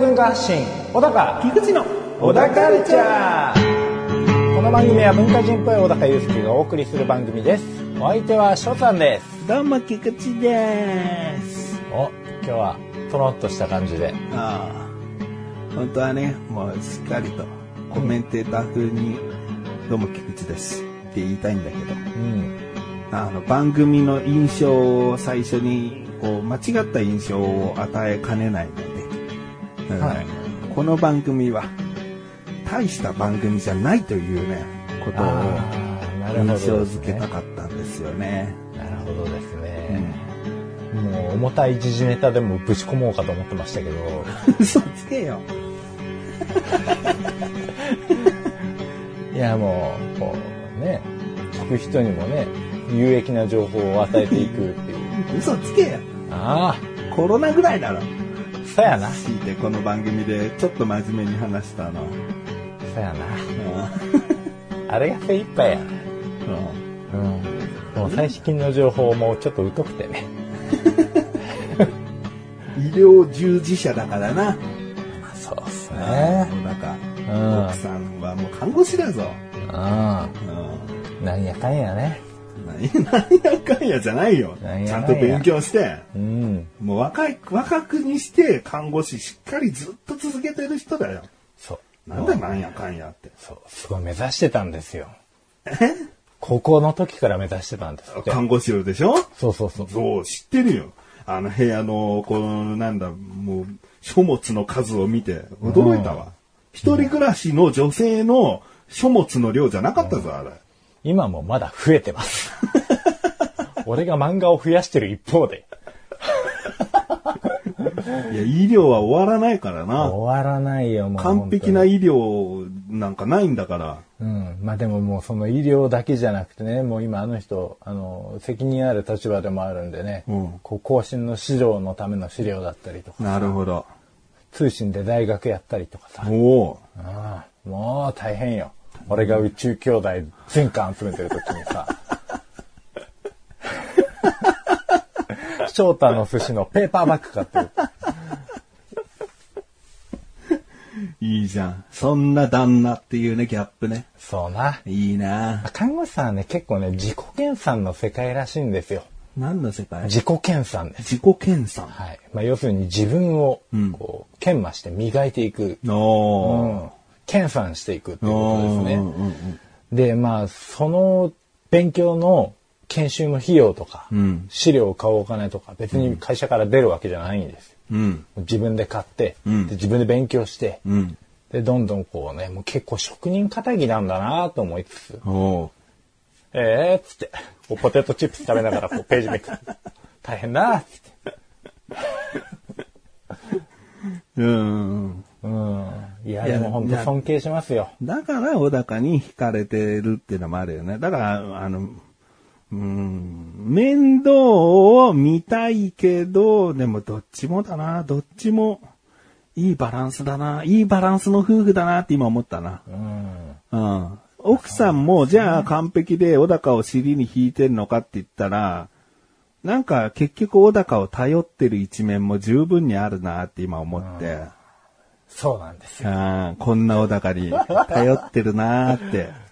文化発信小高菊池の小高カルチャーこの番組は文化人っぽい小高祐介がお送りする番組です。お相手は翔さんです。どうも菊池です。お今日はトロッとした感じで。ああ、本当はね、もうしっかりとコメンテーター風に、どうも菊池ですって言いたいんだけど、うん。あの番組の印象を最初にこう間違った印象を与えかねないのはいこの番組は大した番組じゃないというね、ことを印象付けたかったんですよね。なるほどですね、もう重たい時事ネタでもぶち込もうかと思ってましたけど 嘘つけよ。いやもうこうね聞く人にもね有益な情報を与えていくっていう嘘つけよ。あコロナぐらいだろ。あそやな。強いてこの番組でちょっと真面目に話したの。そやな。あれが精一杯やなう。んうん。もう最近の情報もちょっと疎くてね。医療従事者だからな。そうっすもねうなんか、うん。奥さんはもう看護師だぞ。あうん。なんやかんやね何なんやかんやじゃないよ。なんちゃんと勉強して、うん。もう若い、若くにして看護師しっかりずっと続けてる人だよ。そう。なんだなんやかんやって。そう。すごい目指してたんですよ。高校の時から目指してたんですって。看護師をでしょ？そうそうそう。そう、知ってるよ。あの部屋の、この、なんだ、もう、書物の数を見て、驚いたわ。一人暮らしの女性の書物の量じゃなかったぞ、あれ。今もまだ増えてます 俺が漫画を増やしてる一方で いや、医療は終わらないからな。終わらないよもう完璧な医療なんかないんだから。うん。まあでももうその医療だけじゃなくてね、もう今あの人、あの、責任ある立場でもあるんでね、うんこう更新の指導のための資料だったりとか、なるほど。通信で大学やったりとかさ、おおああもう大変よ。俺が宇宙兄弟全巻集めてる時にさ、翔太の寿司のペーパーバッグ買ってる。いいじゃん。そんな旦那っていうね、ギャップね。そうな。いいな看護師さんはね、結構ね、自己研鑽の世界らしいんですよ。何の世界？自己研鑽です。自己研鑽。はい。まあ、要するに自分をうん、こう、研磨して磨いていく。おーうん。研鑽していくっていうことですね。で、まあ、その勉強の研修の費用とか、うん資料を買うお金とか、別に会社から出るわけじゃないんですよ。うん。自分で買って、うんで自分で勉強して、うん。で、どんどんこうね、もう結構職人仇なんだなと思いつつ、えーっつって、こうポテトチップス食べながらこうページめくって、大変だっつって。うん。うん。いや、いやでも本当尊敬しますよ。だから、小高に惹かれてるっていうのもあるよね。だから、あの、うん、面倒を見たいけど、でもどっちもだな、どっちもいいバランスだな、いいバランスの夫婦だなって今思ったな。うん。うん。奥さんも、じゃあ完璧で小高を尻に引いてるのかって言ったら、なんか結局小高を頼ってる一面も十分にあるなって今思って。そうなんですよ。こんな小高に頼ってるなーって。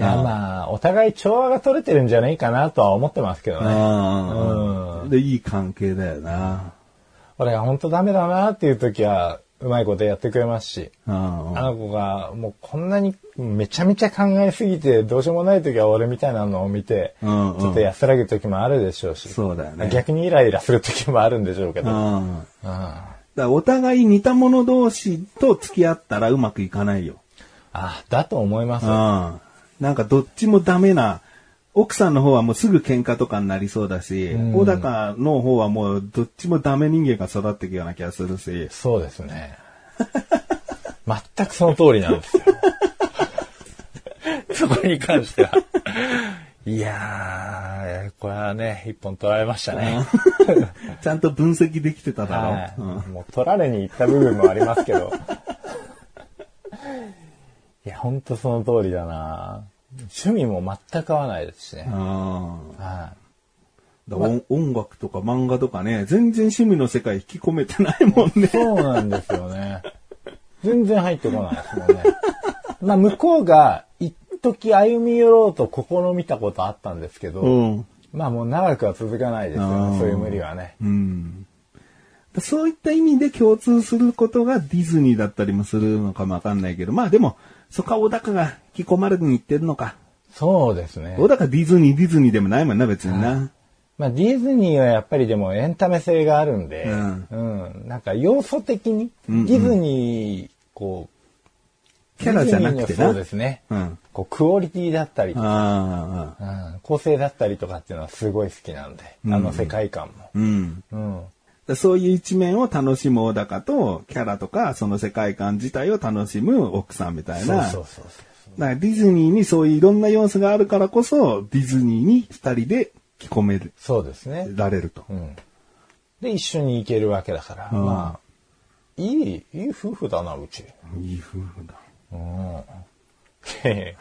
いや、まあ、お互い調和が取れてるんじゃないかなとは思ってますけどね。うんで、いい関係だよな。俺が本当ダメだなっていう時は、うまいことやってくれますし、うんあの子がもうこんなにめちゃめちゃ考えすぎてどうしようもない時は俺みたいなのを見て、ちょっと安らぐ時もあるでしょうし、そうだよね逆にイライラする時もあるんでしょうけど、うん。うんだお互い似た者同士と付き合ったらうまくいかないよ。あ、だと思います。うん。なんかどっちもダメな、奥さんの方はもうすぐ喧嘩とかになりそうだし、ん小高の方はもうどっちもダメ人間が育っていくような気がするし、そうですね。全くその通りなんですよ。そこに関しては。いやー、これはね、一本取られましたね。ちゃんと分析できてただろう。はい。もう取られに行った部分もありますけど。いや、ほんとその通りだな趣味も全く合わないですしね。はだから音音楽とか漫画とかね、全然趣味の世界引き込めてないもんねい。。そうなんですよね。全然入ってこないですもんね。まあ、向こうが、一時歩み寄ろうと試みたことあったんですけど、うん。まあもう長くは続かないですよね、そういう無理はね。うん。そういった意味で共通することがディズニーだったりもするのかもわかんないけど、まあでも、そこは小高が引き込まれに行ってるのか。そうですね。小高ディズニー、ディズニーでもないもんな、別にな。まあ、ディズニーはやっぱりでもエンタメ性があるんで、ううん。なんか要素的に、ディズニー、こう、キャラじゃなくてそうですね。うん。こう、クオリティだったりとか、うん、構成だったりとかっていうのはすごい好きなんで、あの世界観も。うん。うん。そういう一面を楽しむ小高と、キャラとか、その世界観自体を楽しむ奥さんみたいな。そうそうそうそう。だからディズニーにそういういろんな要素があるからこそ、ディズニーに二人で着込めそうですね。られると。うん。で、一緒に行けるわけだから、うんまあ、いい、いい夫婦だな、うち。いい夫婦だ。うん。へへ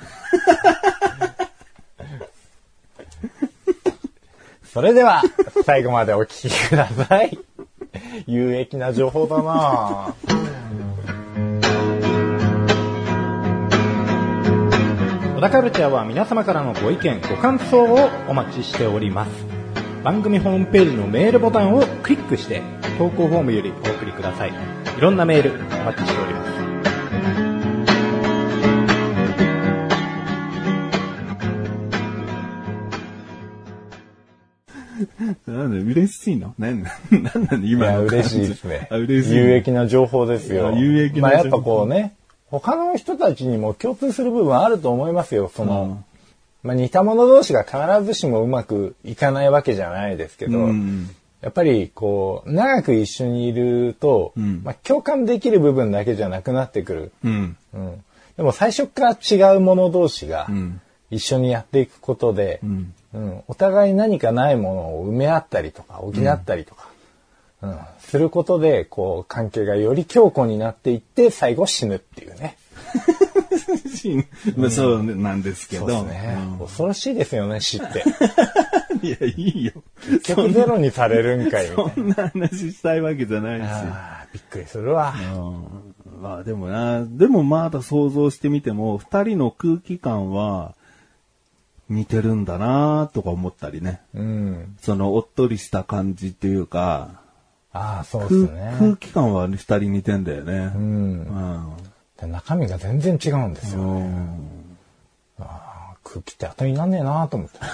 それでは、最後までお聞きください。有益な情報だな小田カルチャーは皆様からのご意見、ご感想をお待ちしております。番組ホームページのメールボタンをクリックして、投稿フォームよりお送りください。いろんなメールお待ちしております。なんで嬉しいの？なんだなんだい今のや、嬉しいですねあ。嬉しい。有益な情報ですよ。あ有益な情報まあやっぱこうね、他の人たちにも共通する部分あると思いますよ。その、うんまあ似た者同士が必ずしもうまくいかないわけじゃないですけど、うんやっぱりこう、長く一緒にいると、んまあ共感できる部分だけじゃなくなってくる。うん。うん、でも最初から違う者同士がん一緒にやっていくことで、んうんお互い何かないものを埋め合ったりとか補ったりとか、うんすることでこう関係がより強固になっていって最後死ぬっていうね。まあそうなんですけど。そうですね、恐ろしいですよね死って。う んいや、いいよ。結局ゼロにされるんかい。そんな話したいわけじゃないし。びっくりするわ。うんまあでもな、でもまだ想像してみても、二人の空気感は似てるんだなとか思ったりね。うん。そのおっとりした感じっていうか、ああ、そうです空空ね。気感は二人似てんだよね。う。うんん。で中身が全然違うんですよ。うんあー空気って後になんねえなと思って。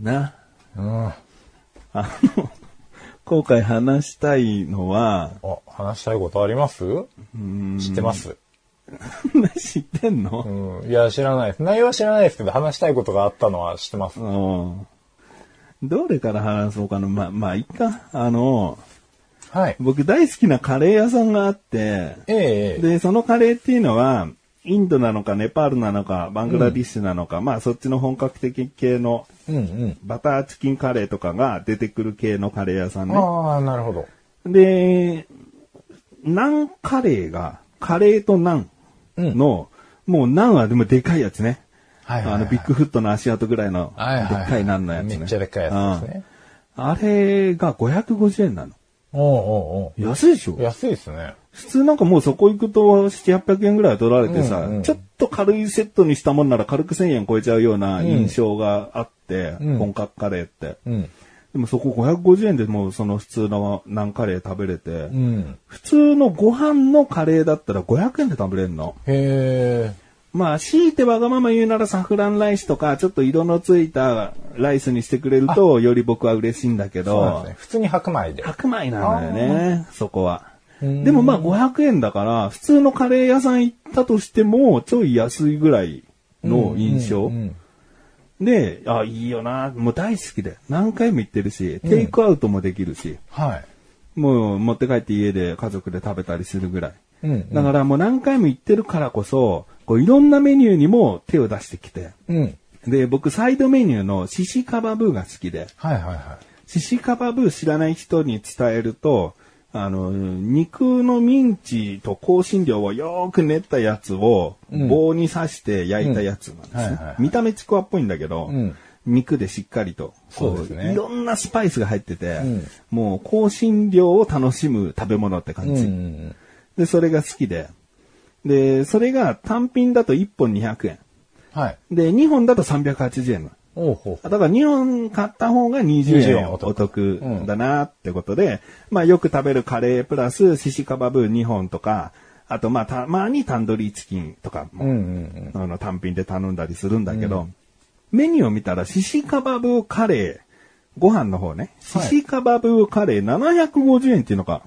な。うん。あの、今回話したいのは、あ、話したいことあります？知ってます？知ってんの？うん。いや、知らないです。内容は知らないですけど、話したいことがあったのは知ってます。うん。どれから話そうかな？まあ、まあ、いっか。あの、はい。僕大好きなカレー屋さんがあって、ええええで、そのカレーっていうのは、インドなのか、ネパールなのか、バングラディッシュなのか、まあそっちの本格的系のうんうん。バターチキンカレーとかが出てくる系のカレー屋さんね。ああ、なるほど。で、ナンカレーが、カレーとナンの、もうナンはでもでかいやつね。はいはいはいあの、ビッグフットの足跡ぐらいの、ではいはいはいっかいナンのやつね。めっちゃでっかいやつですね。うん。あれが550円なの。おうおうお安いでしょ？う安いですね。普通なんかもうそこ行くと7、800円ぐらい取られてさ、うんうんちょっと軽いセットにしたもんなら軽く1000円超えちゃうような印象があって、うん本格カレーって。うん。でもそこ550円でもうその普通のナンカレー食べれて、うん。普通のご飯のカレーだったら500円で食べれるの。へえ。まあ、強いてわがまま言うならサフランライスとか、ちょっと色のついたライスにしてくれると、より僕は嬉しいんだけどね。、普通に白米で。白米なんだよね、そこは。うんでもまあ500円だから、普通のカレー屋さん行ったとしても、ちょい安いぐらいの印象。うんうんで、あ、いいよな、もう大好きで。何回も行ってるし、テイクアウトもできるし、はい。もう持って帰って家で家族で食べたりするぐらい。うんうん。だからもう何回も行ってるからこそ、こういろんなメニューにも手を出してきて。うん。で、僕サイドメニューのシシカバブーが好きで、はいはいはい。シシカバブー知らない人に伝えると、あの、肉のミンチと香辛料をよーく練ったやつをうん棒に刺して焼いたやつなんですね。見た目ちくわっぽいんだけど、うん肉でしっかりと、こそうですねいろんなスパイスが入ってて、うんもう香辛料を楽しむ食べ物って感うんうじ。んで、それが好きで。で、それが単品だと1本200円。はい。で、2本だと380円。おうほう。だから2本買った方が20 20円円お得。だなってことで、まあよく食べるカレープラスシシカバブ2本とか、あとまあたまにタンドリーチキンとかも、うんうんうん。あの単品で頼んだりするんだけど、メニューを見たらシシカバブカレー、ご飯の方ね、シはい。シカバブカレー750円っていうのが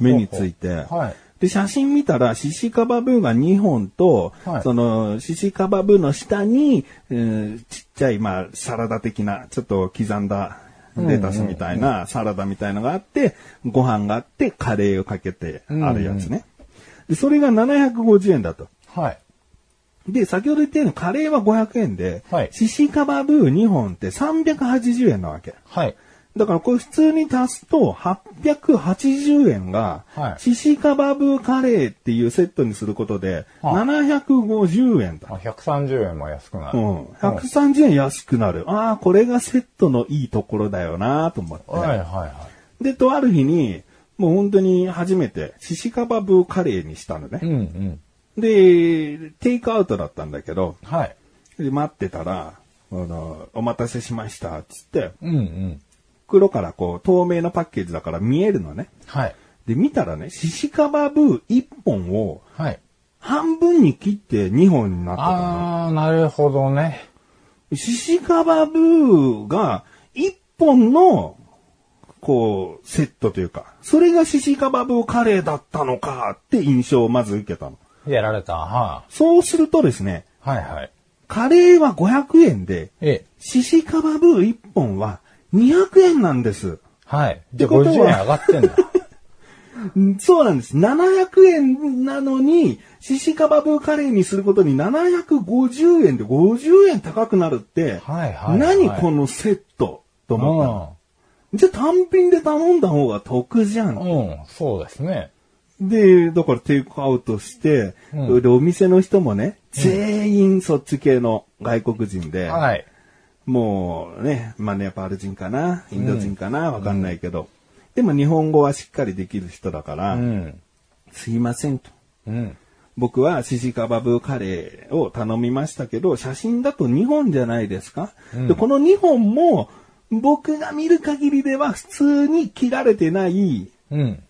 目について、はい。で、写真見たら、シシカバブーが2本と、はい。その、シシカバブーの下に、うんちっちゃい、まあ、サラダ的な、ちょっと刻んだレタスみたいな、サラダみたいのがあって、ご飯があって、カレーをかけてあるやつね。で、それが750円だと。はい。で、先ほど言ったようにカレーは500円で、はいシシカバブー2本って380円なわけ。はい。だからこれ普通に足すと880円がは、いシシカバブーカレーっていうセットにすることで、はい750円だ。あ130円も安くなる。うん。130円安くなる。ああ、これがセットのいいところだよなと思って。はいはいはで、とある日に、もう本当に初めて、シシカバブーカレーにしたのねい。う。んうん。で、テイクアウトだったんだけど、はい。で待ってたら、あの、お待たせしました、つって、うんうん。袋からこう、透明なパッケージだから見えるのね。はい。で、見たらね、シシカバブー1本をはい。半分に切って2本になってたの。あー、なるほどね。シシカバブーが1本の、こう、セットというか、それがシシカバブーカレーだったのかって印象をまず受けたの。やられた。はそうするとですね、い。はいはい。カレーは500円で、ええ。シシカバブー1本は200円なんです。はい。で、ってことは50円上がってんだ。う んそうなんです。700円なのに、シシカバブーカレーにすることに750円で50円高くなるって、はいはいはい何このセットと思ったの？じゃあ単品で頼んだ方が得じゃん。うん。うん、そうですね。で、だからテイクアウトして、うんで、お店の人もね、全員そっち系の外国人で、はい。もうね、まあネパール人かな、インド人かな、わかんないけど、でも日本語はしっかりできる人だから、うん。すいませんと。うん。僕はシシカバブーカレーを頼みましたけど、写真だと2本じゃないですか、うんで、この2本も、僕が見る限りでは普通に切られてない、うん。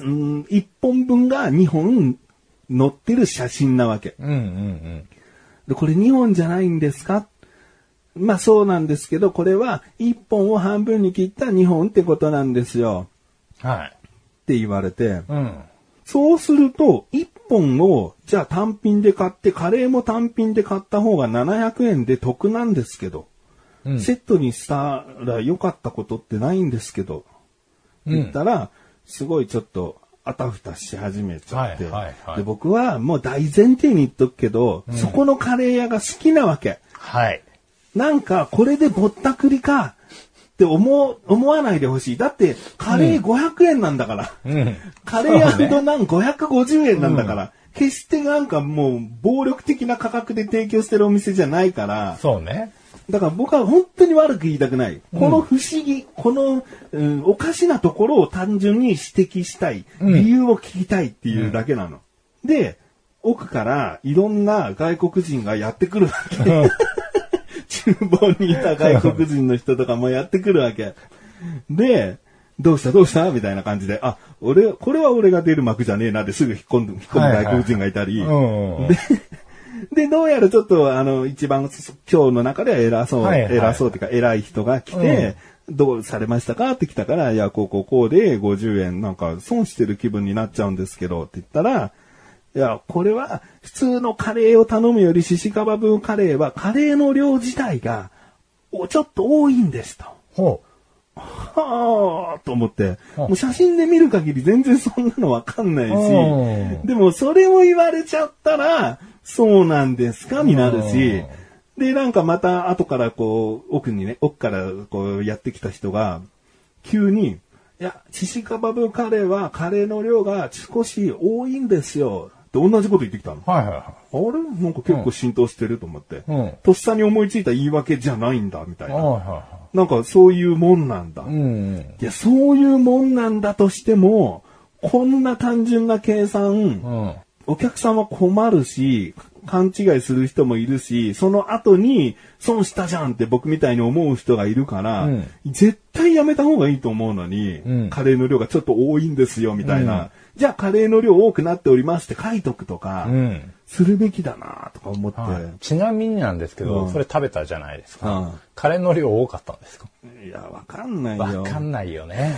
うん、1本分が2本載ってる写真なわけ。うん。うん。で、これ2本じゃないんですか？まあそうなんですけど、これは1本を半分に切った2本ってことなんですよ。はい。って言われて、うん。そうすると、1本を、じゃあ単品で買って、カレーも単品で買った方が700円で得なんですけど、うん。セットにしたら良かったことってないんですけど、言ったら、すごいちょっと、あたふたし始めちゃって、はいはいはいで僕はもう大前提に言っとくけど、そこのカレー屋が好きなわけ。はい。なんか、これでぼったくりかって思う、思わないでほしい。だって、カレー500円なんだから。うん。カレーナン550円なんだから、決してなんかもう暴力的な価格で提供してるお店じゃないから、そうね。だから僕は本当に悪く言いたくない。この不思議、この、うんおかしなところを単純に指摘したい。うん理由を聞きたいっていうだけなの。で、奥からいろんな外国人がやってくるわけ。厨房にいた外国人の人とかもやってくるわけ。で、どうしたどうした？みたいな感じで、あ、俺、これは俺が出る幕じゃねえなってすぐ引っ込んで、引っ込む外国人がいたり、うん。で、どうやらちょっと、あの、一番、今日の中では偉そう、はいはい。偉そうっていうか、偉い人が来て、どうされましたか？って来たから、いや、こうこうこうで50円、なんか損してる気分になっちゃうんですけど、って言ったら、いや、これは、普通のカレーを頼むより、シシカバブーカレーは、カレーの量自体が、おちょっと多いんですと。ほはあと思って、う。んもう写真で見る限り全然そんなのわかんないうん。し、でもそれを言われちゃったら、そうなんですかになるし、で、なんかまた後からこう、奥にね、奥からこうやってきた人が、急に、いや、シシカバブカレーはカレーの量が少し多いんですよ。って同じこと言ってきたの？はいはいはあれ？なんか結構浸透してると思って。うんとっさに思いついた言い訳じゃないんだ、みたいい。な。はいはなんかそういうもんなんだ。いはい。うん。いや、そういうもんなんだとしても、こんな単純な計算、うん。お客さんは困るし、勘違いする人もいるし、その後に、損したじゃんって僕みたいに思う人がいるから、うん絶対やめた方がいいと思うのに、うんカレーの量がちょっと多いんですよ、みたいな。じゃあカレーの量多くなっておりますって書いとくとか、うん。するべきだなとか思って、はいちなみになんですけど、うんそれ食べたじゃないですか。うんカレーの量多かったんですか？いや、わかんないよ。わかんないよね。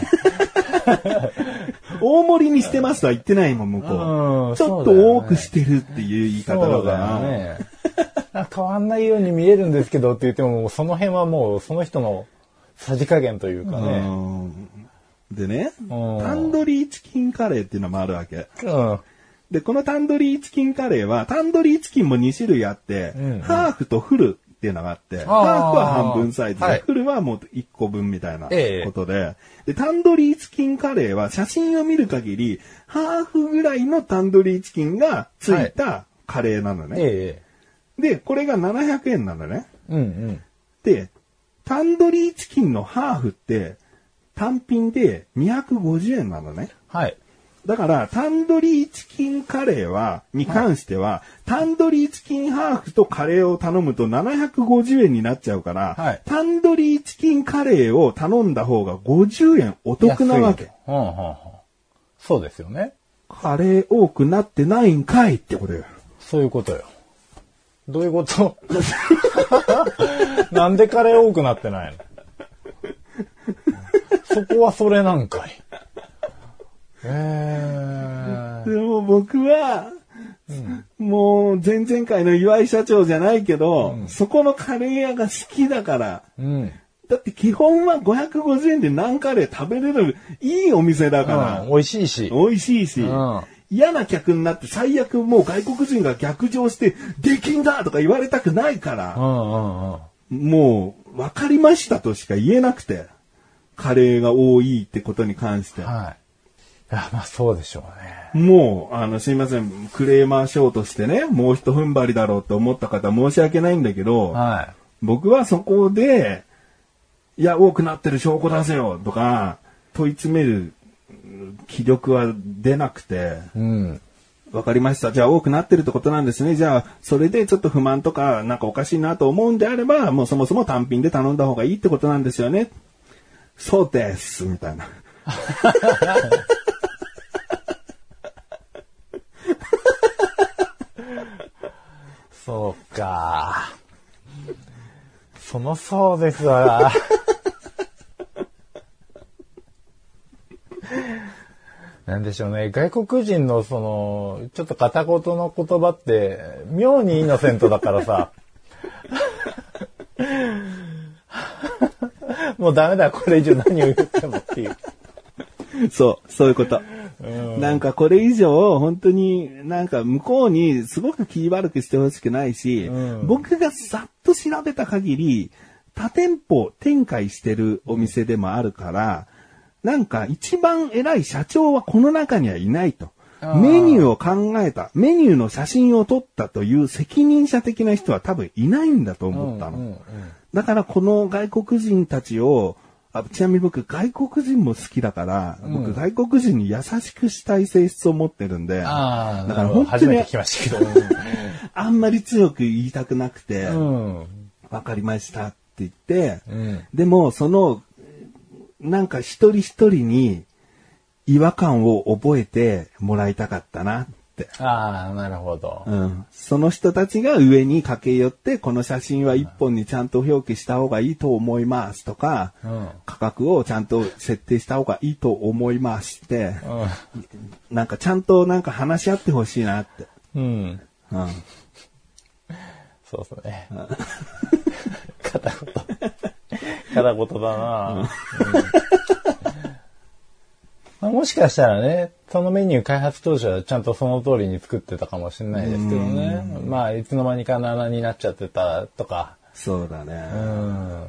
大盛りにしてますとは言ってないもん、向こう。うんちょっと多くしてるっていう言い方だから。よね。あ変わんないように見えるんですけどって言っても、もうその辺はもうその人のさじ加減というかね。うんでね、うんタンドリーチキンカレーっていうのもあるわけ。うん。で、このタンドリーチキンカレーは、タンドリーチキンも2種類あって、うんうんハーフとフルっていうのがあって、ハーフは半分サイズで、はいフルはもう1個分みたいなええことで、で、タンドリーチキンカレーは写真を見る限り、ハーフぐらいのタンドリーチキンがついたカレーなのね。ええ。で、これが700円なのね。うんうん。で、タンドリーチキンのハーフって、単品で250円なのね。はい。だから、タンドリーチキンカレーは、に関しては、タンドリーチキンハーフとカレーを頼むと750円になっちゃうから、はいタンドリーチキンカレーを頼んだ方が50円お得なわけ。うんうんうん。そうですよね。カレー多くなってないんかいってことよ。そういうことよ。どういうこと？なんでカレー多くなってないの？そこはそれなんかい。えでも僕は、もう前々回の岩井社長じゃないけど、そこのカレー屋が好きだから、ー。うん。だって基本は550円で何カレー食べれるいいお店だから、うん美味しいし。美味しいし、うん嫌な客になって最悪もう外国人が逆上して、できんだとか言われたくないから、うんうんうん。もう分かりましたとしか言えなくて、カレーが多いってことに関して。はい。いや、まあそうでしょうね。もう、あの、すいません、クレーマーショーとしてね、もう一踏ん張りだろうと思った方申し訳ないんだけど、は僕はそこで、いや、多くなってる証拠出せよとか、問い詰める気力は出なくて、い。うん。わかりました。じゃあ多くなってるってことなんですね。じゃあ、それでちょっと不満とか、なんかおかしいなと思うんであれば、もうそもそも単品で頼んだ方がいいってことなんですよね。そうです。みたいな。そうか。そのそうですわ。なんでしょうね。外国人のその、ちょっと片言の言葉って、妙にイノセントだからさ。もうダメだ、これ以上何を言ってもっていう。そう、そういうこと。なんかこれ以上、本当になんか向こうにすごく気悪くしてほしくないし、うん僕がざっと調べた限り、多店舗展開してるお店でもあるから、なんか一番偉い社長はこの中にはいないと。メニューを考えた、メニューの写真を撮ったという責任者的な人は多分いないんだと思ったの。うんうんうんだからこの外国人たちを、あちなみに僕外国人も好きだから、僕外国人に優しくしたい性質を持ってるんで、ああ、だから本当に初めて聞きましたけど。あんまり強く言いたくなくて、うん。わかりましたって言って、うん。でもその、なんか一人一人に違和感を覚えてもらいたかったなって。ああ、なるほど。うん、その人たちが上に駆け寄って、この写真は一本にちゃんと表記した方がいいと思いますとか、うん。価格をちゃんと設定した方がいいと思いますって、なんかちゃんとなんか話し合ってほしいなって。うん。うん。うん。そうですね。片言。片言だな、うんまあもしかしたらね、そのメニュー開発当初はちゃんとその通りに作ってたかもしれないですけどね。まあ、いつの間にか7になっちゃってたとか。そうだね。うん。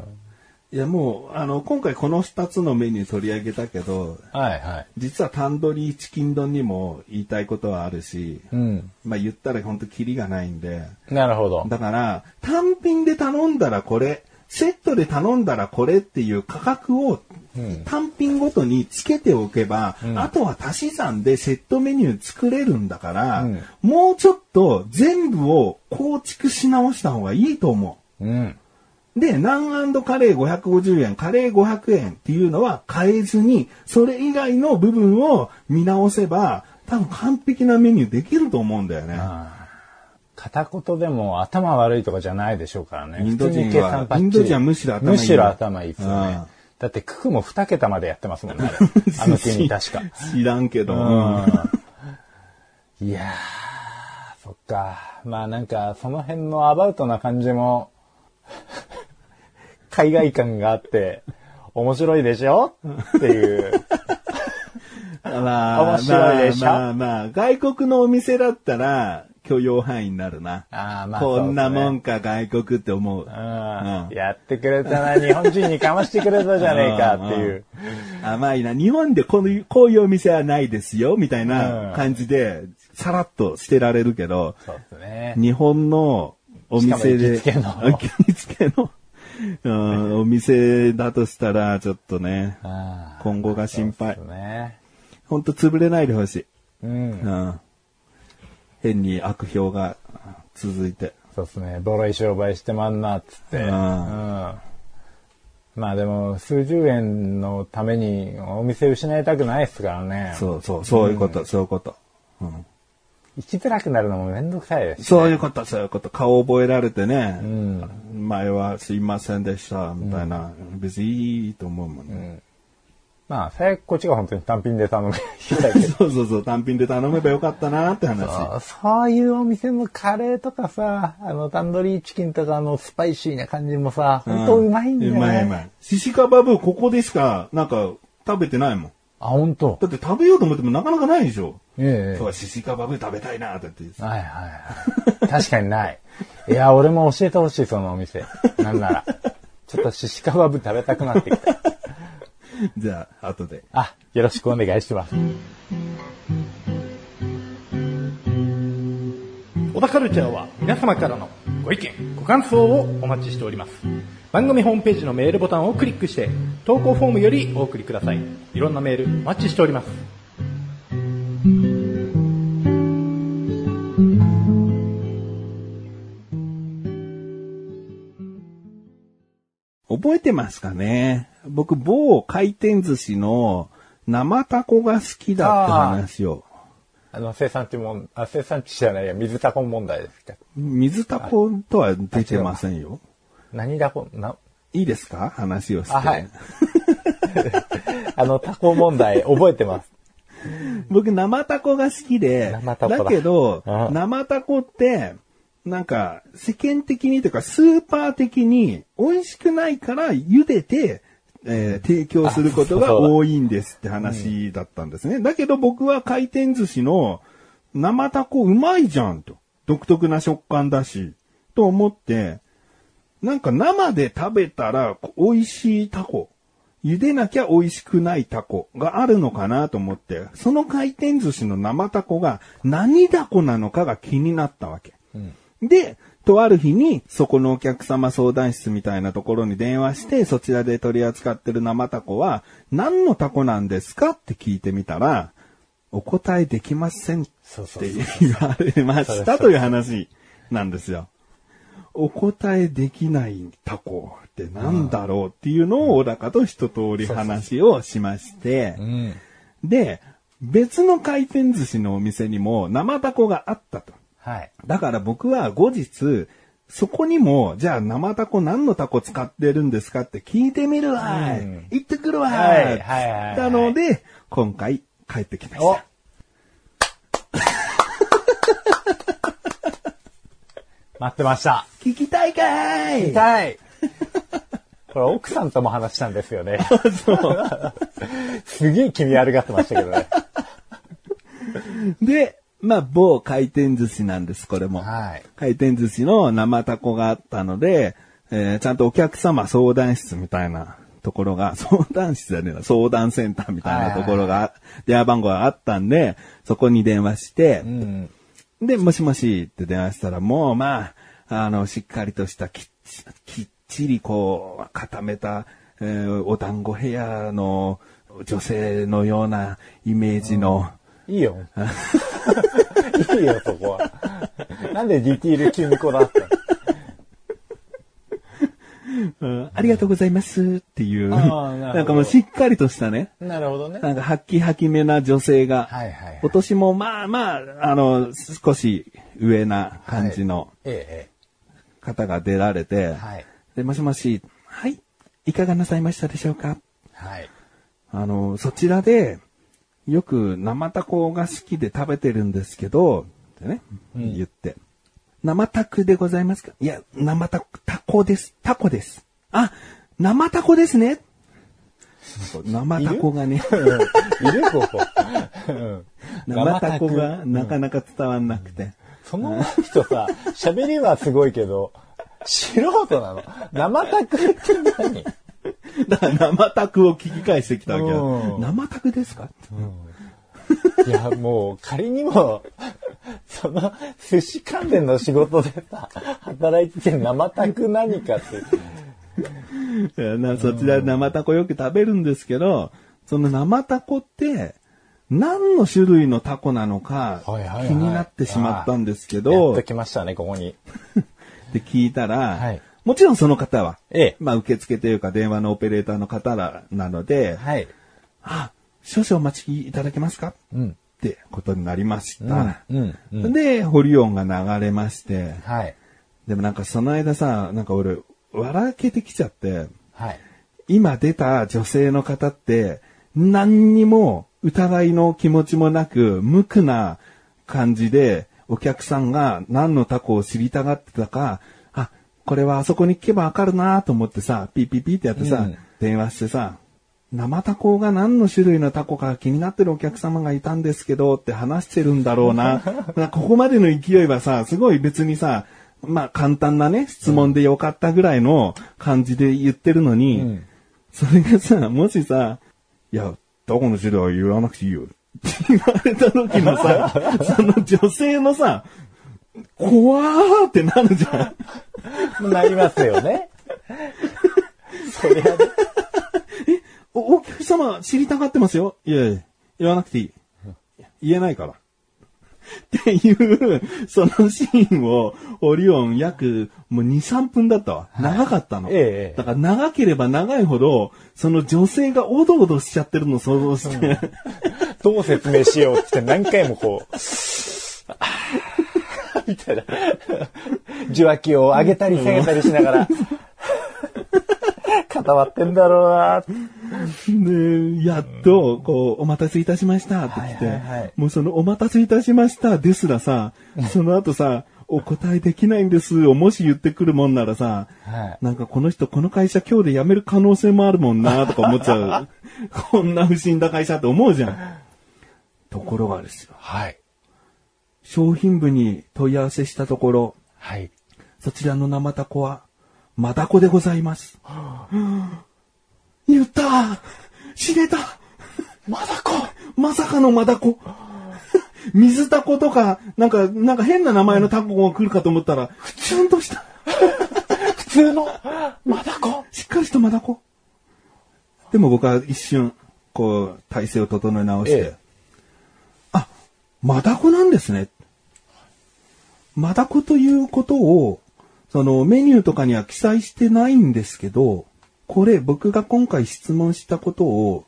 いやもう、あの、今回この二つのメニュー取り上げたけど、はいはい。実はタンドリーチキン丼にも言いたいことはあるし、うん。まあ言ったら本当キリがないんで、なるほど。だから、単品で頼んだらこれ、セットで頼んだらこれっていう価格をうん単品ごとにつけておけば、んあとは足し算でセットメニュー作れるんだから、うんもうちょっと全部を構築し直した方がいいと思うん。う。で、ナンカレー550円、カレー500円っていうのは変えずに、それ以外の部分を見直せば、多分完璧なメニューできると思うんだよね。片言でも頭悪いとかじゃないでしょうからね。インド人はインド人はむしろ頭いいよむしろ頭いいですようんね。だって、ククも2桁までやってますもんね。あ の国確か。知らんけど。いやー、そっか。まあなんか、その辺のアバウトな感じも、海外感があって、面白いでしょ？っていう。まあ、面白いでしょ？まあまあまあ、外国のお店だったら許容範囲になるな。あーまあこんなもんか外国って思う。うんうんやってくれたな、日本人にかましてくれたじゃねえかっていう。甘いな。日本でこういう、こういうお店はないですよ、みたいな感じで、さらっと捨てられるけど、そうですね。日本のお店で、行きつけの行きつけのうんお店だとしたら、ちょっとね、今後が心配ね。ほんと潰れないでほしい。うん。うん。変に悪評が続いて。そうですね。ボロい商売してまんな、っつって。ううんん。まあでも、数十円のためにお店失いたくないですからね。そうそう、そういうこと、そういうこと。うん行きづらくなるのもめんどくさいですし。そういうこと、そういうこと。顔覚えられてね、うん。前はすいませんでした、みたいな。別にいいと思うもんね。まあ、最悪こっちが本当に単品で頼む。そうそうそう、単品で頼めばよかったなって話。そうそういうお店のカレーとかさ、あの、タンドリーチキンとかのスパイシーな感じもさ、本当うまいんだよね。うまいうまい。シシカバブここでしか、なんか、食べてないもん。あ、本当だって食べようと思ってもなかなかないでしょ。ええそう、シシカバブ食べたいなって言って。はいはいはい。確かにない。いや、俺も教えてほしい、そのお店。なんなら。ちょっとシシカバブ食べたくなってきた。じゃあ、後で。あ、よろしくお願いします。小田カルチャーは皆様からのご意見、ご感想をお待ちしております。番組ホームページのメールボタンをクリックして、投稿フォームよりお送りください。いろんなメールお待ちしております。覚えてますかね？僕、某回転寿司の生タコが好きだって話を。あの、生産地もん、あ、生産地じゃないや、水タコ問題ですか？水タコとは出てませんよ。何タコ、な、いいですか？話をして。あ、はい。あの、タコ問題、覚えてます。僕、生タコが好きで、生タコだけど、うん生タコって、なんか、世間的にというか、スーパー的に美味しくないから茹でて、えー提供することが多いんですって話だったんですね。だけど僕は回転寿司の生タコうまいじゃんと。独特な食感だし、と思って、なんか生で食べたら美味しいタコ。茹でなきゃ美味しくないタコがあるのかなと思って、その回転寿司の生タコが何タコなのかが気になったわけ。で、とある日に、そこのお客様相談室みたいなところに電話して、そちらで取り扱ってる生タコは、何のタコなんですかって聞いてみたら、お答えできませんって言われましたという話なんですよ。お答えできないタコって何だろうっていうのを小高と一通り話をしまして、うん。で、別の回転寿司のお店にも生タコがあったと。はい。だから僕は後日、そこにも、じゃあ生タコ何のタコ使ってるんですかって聞いてみるわい。うん行ってくるわい。はいはいはいはいなので、今回帰ってきましおた。待ってました。聞きたいかい痛い。これ奥さんとも話したんですよね。すげえ気味悪がってましたけどね。で、まあ、某回転寿司なんです、これも。はい。回転寿司の生タコがあったので、えーちゃんとお客様相談室みたいなところが、相談室じゃねえな、相談センターみたいなところが、電話番号があったんで、そこに電話して、うん。で、もしもしって電話したら、もうまあ、あの、しっかりとしたきっちきっちりこう、固めた、えーお団子ヘアの女性のようなイメージの、いいよ。いいよ、そこは。なんでディティール急にこだわったの？うんありがとうございますっていう、なんかもうしっかりとしたね、なるほどね。なんか、はっきはきめな女性が、はいはいはい今年もまあまあ、あの、少し上な感じのえ方が出られて。はい。で、もしもし、はい、いかがなさいましたでしょうか？はい。あの、そちらで、よく生タコが好きで食べてるんですけど、ってね、言って。生タクでございますか？いや、生タコ、タコです。タコです。あ、生タコですね。生タコがね、いる？ここ。うん生タコが生なかなか伝わんなくて。その人さ、喋りはすごいけど、素人なの。生タクって何？だから生タクを聞き返してきたわけよう。ん生タクですかいや、もう、仮にも、その、寿司関連の仕事でさ、働いてて生タク何かって。いやなそちらで生タコよく食べるんですけど、その生タコって、何の種類のタコなのかはいはいはい気になってしまったんですけやっど、ときましたね、ここに。って聞いたら、はいもちろんその方は、ええまあ受付というか電話のオペレーターの方らなので、はい。あ、少々お待ちいただけますか？うん。ってことになりました。うん。うん。で、ホリオンが流れまして、はい。でもなんかその間さ、なんか俺、笑けてきちゃって、はい。今出た女性の方って、何にも疑いの気持ちもなく、無垢な感じで、お客さんが何のタコを知りたがってたか、あ、これはあそこに聞けばわかるなと思ってさ、ピーピーピーってやってさ、うん電話してさ、生タコが何の種類のタコか気になってるお客様がいたんですけどって話してるんだろうな。ここまでの勢いはさ、すごい別にさ、まあ簡単なね、質問でよかったぐらいの感じで言ってるのに、うんそれがさ、もしさ、いや、タコの種類は言わなくていいよ。って言われた時のさ、その女性のさ、怖ーってなるじゃん。なりますよね。そりゃね。お、お客様知りたがってますよ。いやいや、言わなくていい。言えないから。っていう、そのシーンを、オリオン約、もう2、3分だったわ。長かったの。ええだから長ければ長いほど、その女性がおどおどしちゃってるのを想像して、どう説明しようって何回もこう、みたいな。受話器を上げたり下げたりしながら、固まってんだろうなで、やっと、こう、お待たせいたしましたって来て、はいはいはいもうそのお待たせいたしましたですらさ、その後さ、お答えできないんですをもし言ってくるもんならさ、はいなんかこの人この会社今日で辞める可能性もあるもんなとか思っちゃう。こんな不審な会社って思うじゃん。ところがですよ。はい。商品部に問い合わせしたところ、はい。そちらの生タコは、マダコでございます。言った。知れた。マダコまさかのマダコ水タコとか、なんか、なんか変な名前のタコが来るかと思ったら、ちゃんとした、普通の。マダコしっかりしたマダコ。でも僕は一瞬、こう、体勢を整え直して、ええ。あ、マダコなんですね。マダコということを、そのメニューとかには記載してないんですけど、これ僕が今回質問したことを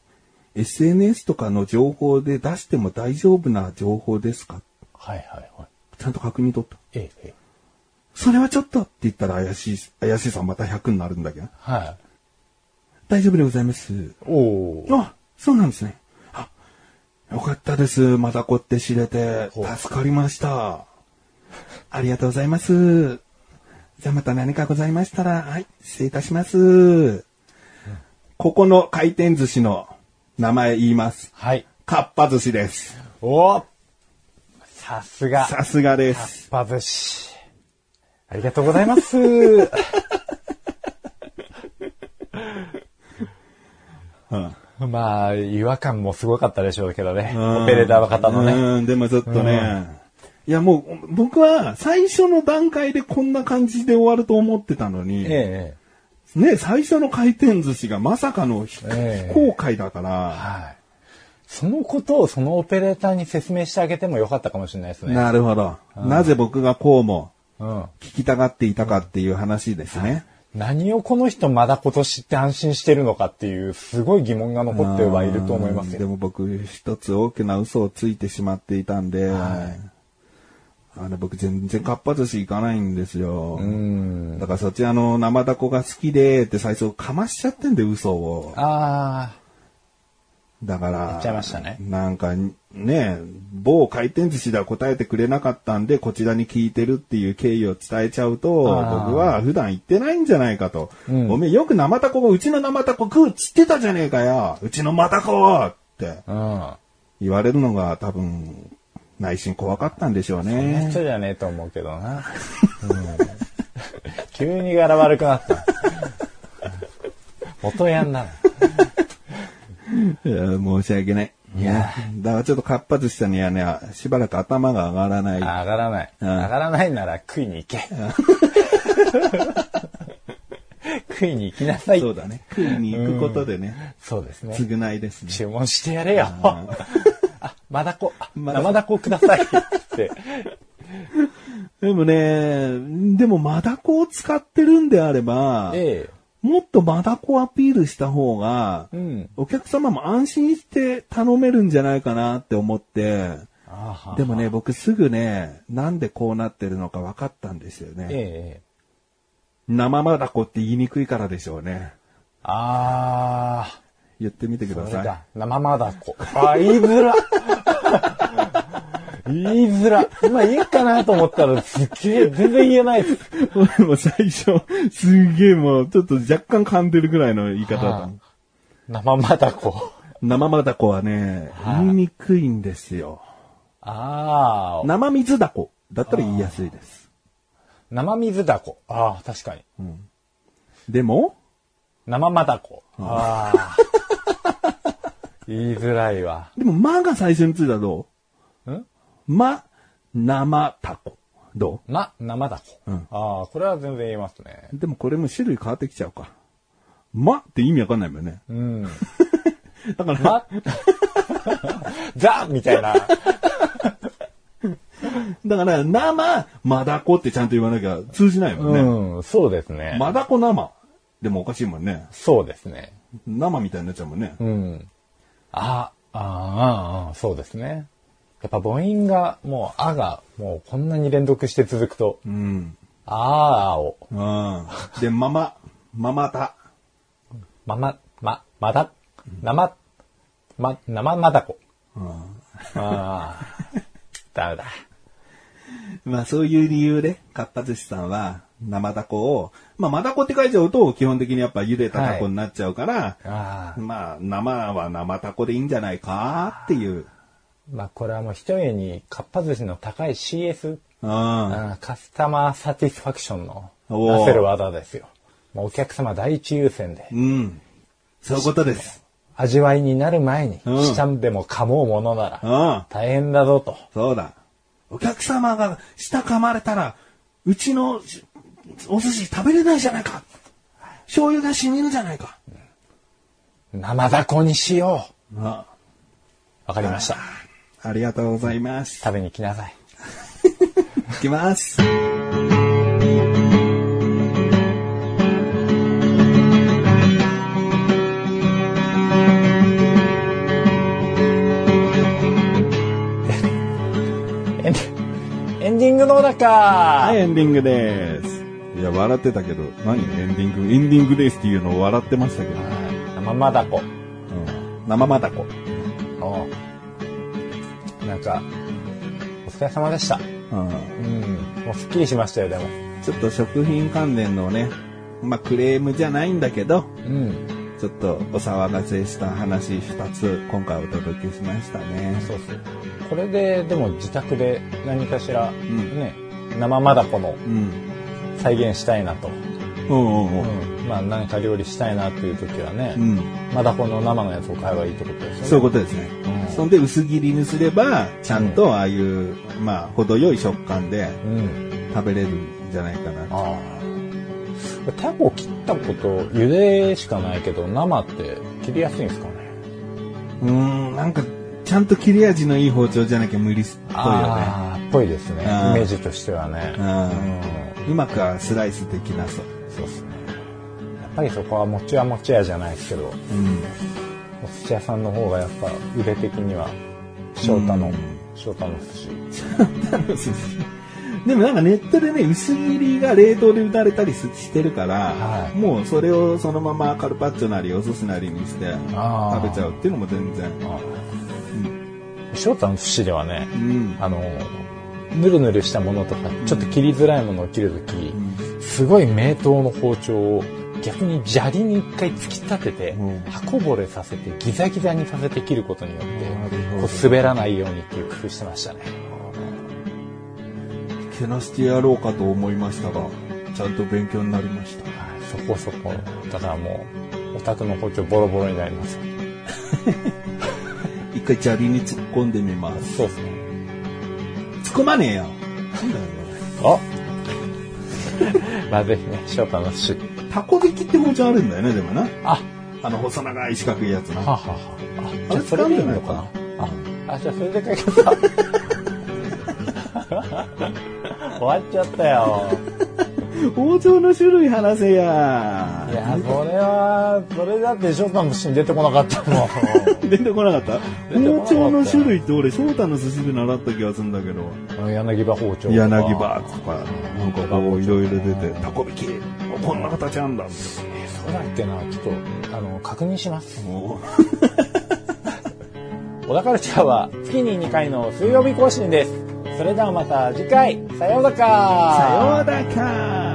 SNS とかの情報で出しても大丈夫な情報ですか？はいはいはい。ちゃんと確認取った。ええ、ええ。それはちょっとって言ったら怪しい、怪しいさんまた100になるんだけど。はい。大丈夫でございます。おー。あ、そうなんですね。よかったです。まだこって知れて。助かりました。ありがとうございます。じゃあまた何かございましたら、はい、失礼いたします。ここの回転寿司の名前言います。はい。かっぱ寿司です。おさすが。さすがです。かっぱ寿司。ありがとうございます。まあ、違和感もすごかったでしょうけどね。オペレーターの方のね。うん、でもちょっとね。いやもう、僕は最初の段階でこんな感じで終わると思ってたのに、ええ。ね、最初の回転寿司がまさかの非ええ非公開だから、はい。そのことをそのオペレーターに説明してあげてもよかったかもしれないですね。なるほど。なぜ僕がこうもうん。聞きたがっていたかっていう話ですね。何をこの人まだ今年って安心してるのかっていう、すごい疑問が残ってはいると思いますよ。でも僕、一つ大きな嘘をついてしまっていたんで、あの、僕全然かっぱ寿司行かないんですよ。うん。だからそちらの生ダコが好きでって最初かましちゃってんで嘘を。あだから、言っちゃいましたねなんかね、某回転寿司では答えてくれなかったんで、こちらに聞いてるっていう経緯を伝えちゃうと、僕は普段行ってないんじゃないかと。うんおめえよく生タコがうちの生タコ食うっつってたじゃねえかよ。うちのマタコってあ。言われるのが多分、内心怖かったんでしょううん。ね。人じゃねえと思うけどな。うん、急に柄悪くなった。元ヤンなの。いや申し訳ない。いやだからちょっとかっぱ寿司さんにはね、しばらく頭が上がらない。上がらない。うん上がらないなら食いに行け。食いに行きなさい。そうだね。食いに行くことでね、そうですね。償いですね。注文してやれよ。あ、マダコ、あマダコ生ダコくださいって。でもね、でもマダコを使ってるんであれば、えもっとマダコアピールした方がえ。、うん。お客様も安心して頼めるんじゃないかなって思って、でもね、僕すぐね、なんでこうなってるのか分かったんですよね。ええ。生マダコって言いにくいからでしょうね。ああ。言ってみてください。生マダコ。あ、言いづら。言いづら。今言えっかなと思ったらすっげえ、全然言えないです。俺も最初、すげえもう、ちょっと若干噛んでるぐらいの言い方だったは。生マダコ。生マダコはね、はい言いにくいんですよ。ああ。生水ダコだったら言いやすいです。生水ダコ。ああ、確かに。でも、生マダコ。ああ。言いづらいわ。でも、まが最初についたらどま、生タコ。どま、生ダコ。うんああ、これは全然言えますね。うでもこれも種類変わってきちゃうか。まって意味わかんないもんね。うん。だから、ま、ザみたいな。だから、生、マダコってちゃんと言わなきゃ通じないもんね。うん、そうですね。マダコ生。でもおかしいもんね。そうですね。生みたいになっちゃうもんね。うん。あ、ああ、そうですね。やっぱ母音が、もう、あが、もうこんなに連続して続くと、うん。あーを、うん。で、ママ、ママタ。まま、ま、まだ、生、ま、生まだこ。うんああ、ダメだ。まあそういう理由で、かっぱ寿司さんは生ダコを、まあマダコって書いちゃうと基本的にやっぱ茹でたタコになっちゃうから、ああ、まあ生は生タコでいいんじゃないかっていう。まあこれはもう一重に、かっぱ寿司の高い CS、うん。カスタマーサティスファクションの出せる技ですよ。もうお客様第一優先で、うん。そういうことです。味わいになる前に、うん舌でも噛もうものなら、うん。大変だぞと。そうだ。お客様が舌噛まれたら、うちのしお寿司食べれないじゃないか。醤油が染みるじゃないか。生ダコにしよあう。わかりました。ありがとうございます。食べに来なさい。いきます。エンディングのだか、はい、エンディングです。いや、笑ってたけど、何？エンディング、エンディングですっていうのを笑ってましたけど。生マダコ。うん、生マダコ。おうなんか、お疲れ様でした。うん、うん。もうすっきりしましたよ、でも。ちょっと食品関連のね、まあ、クレームじゃないんだけど、うん。ちょっとお騒がせした話二つ、今回お届けしましたね。そうそう。これで、でも自宅で何かしら、んね、生マダコのうん。再現したいなとうんうんうん。うん。まあ何か料理したいなっていう時はね、うん。まだこの生のやつを買えばいいってことですよね。そういうことですね。うんそんで薄切りにすれば、ちゃんとああいう、まあ、程よい食感でうん。食べれるんじゃないかな。ああ。タコ切ったこと、茹でしかないけど、生って切りやすいんですかね？うーん、なんか、ちゃんと切れ味のいい包丁じゃなきゃ無理っぽいよね。ああ、っぽいですね。イうんメージとしてはね。うん。うまくはスライスできなそう。そうですね。やっぱりそこは餅は餅屋じゃないですけど、うん。お寿司屋さんの方がやっぱ腕的には、翔太のうん、翔太の寿司。でもなんかネットでね、薄切りが冷凍で売られたりすしてるから、はいもうそれをそのままカルパッチョなりお寿司なりにして食べちゃうっていうのも全然。翔太の寿司ではね、うん。あの、ぬるぬるしたものとか、ちょっと切りづらいものを切るとき、すごい名刀の包丁を逆に砂利に一回突き立てて、うん刃こぼれさせてギザギザにさせて切ることによってこう滑らないようにっていう工夫してましたね。けなしてやろうかと思いましたが、ちゃんと勉強になりました。はい、そこそこ。だからもう、お宅の包丁ボロボロになりますよ。一回砂利に突っ込んでみます。そうですね。突っ込まねえよ。あ まあぜひね、翔太の寿司。タコ引きって包丁あるんだよね、でもな。あ、あの細長い四角いやつな。ははは。あ、じゃあそれでいいのかな？あ、あ、じゃあそれで解決だ。終わっちゃったよ。包丁の種類話せや。いや、それは、それだって翔太の寿司に出てこなかったもん。出てこなかった？包丁の種類って俺、翔太の寿司で習った気がするんだけど。柳葉包丁。柳葉とか、なんかこう、いろいろ出て、タコ引き。こんな形あんだ。えそうだっけな、ちょっと、あの、確認します。も 小田カルチャーは月に2回の水曜日更新です。それではまた次回、さようならうさようだか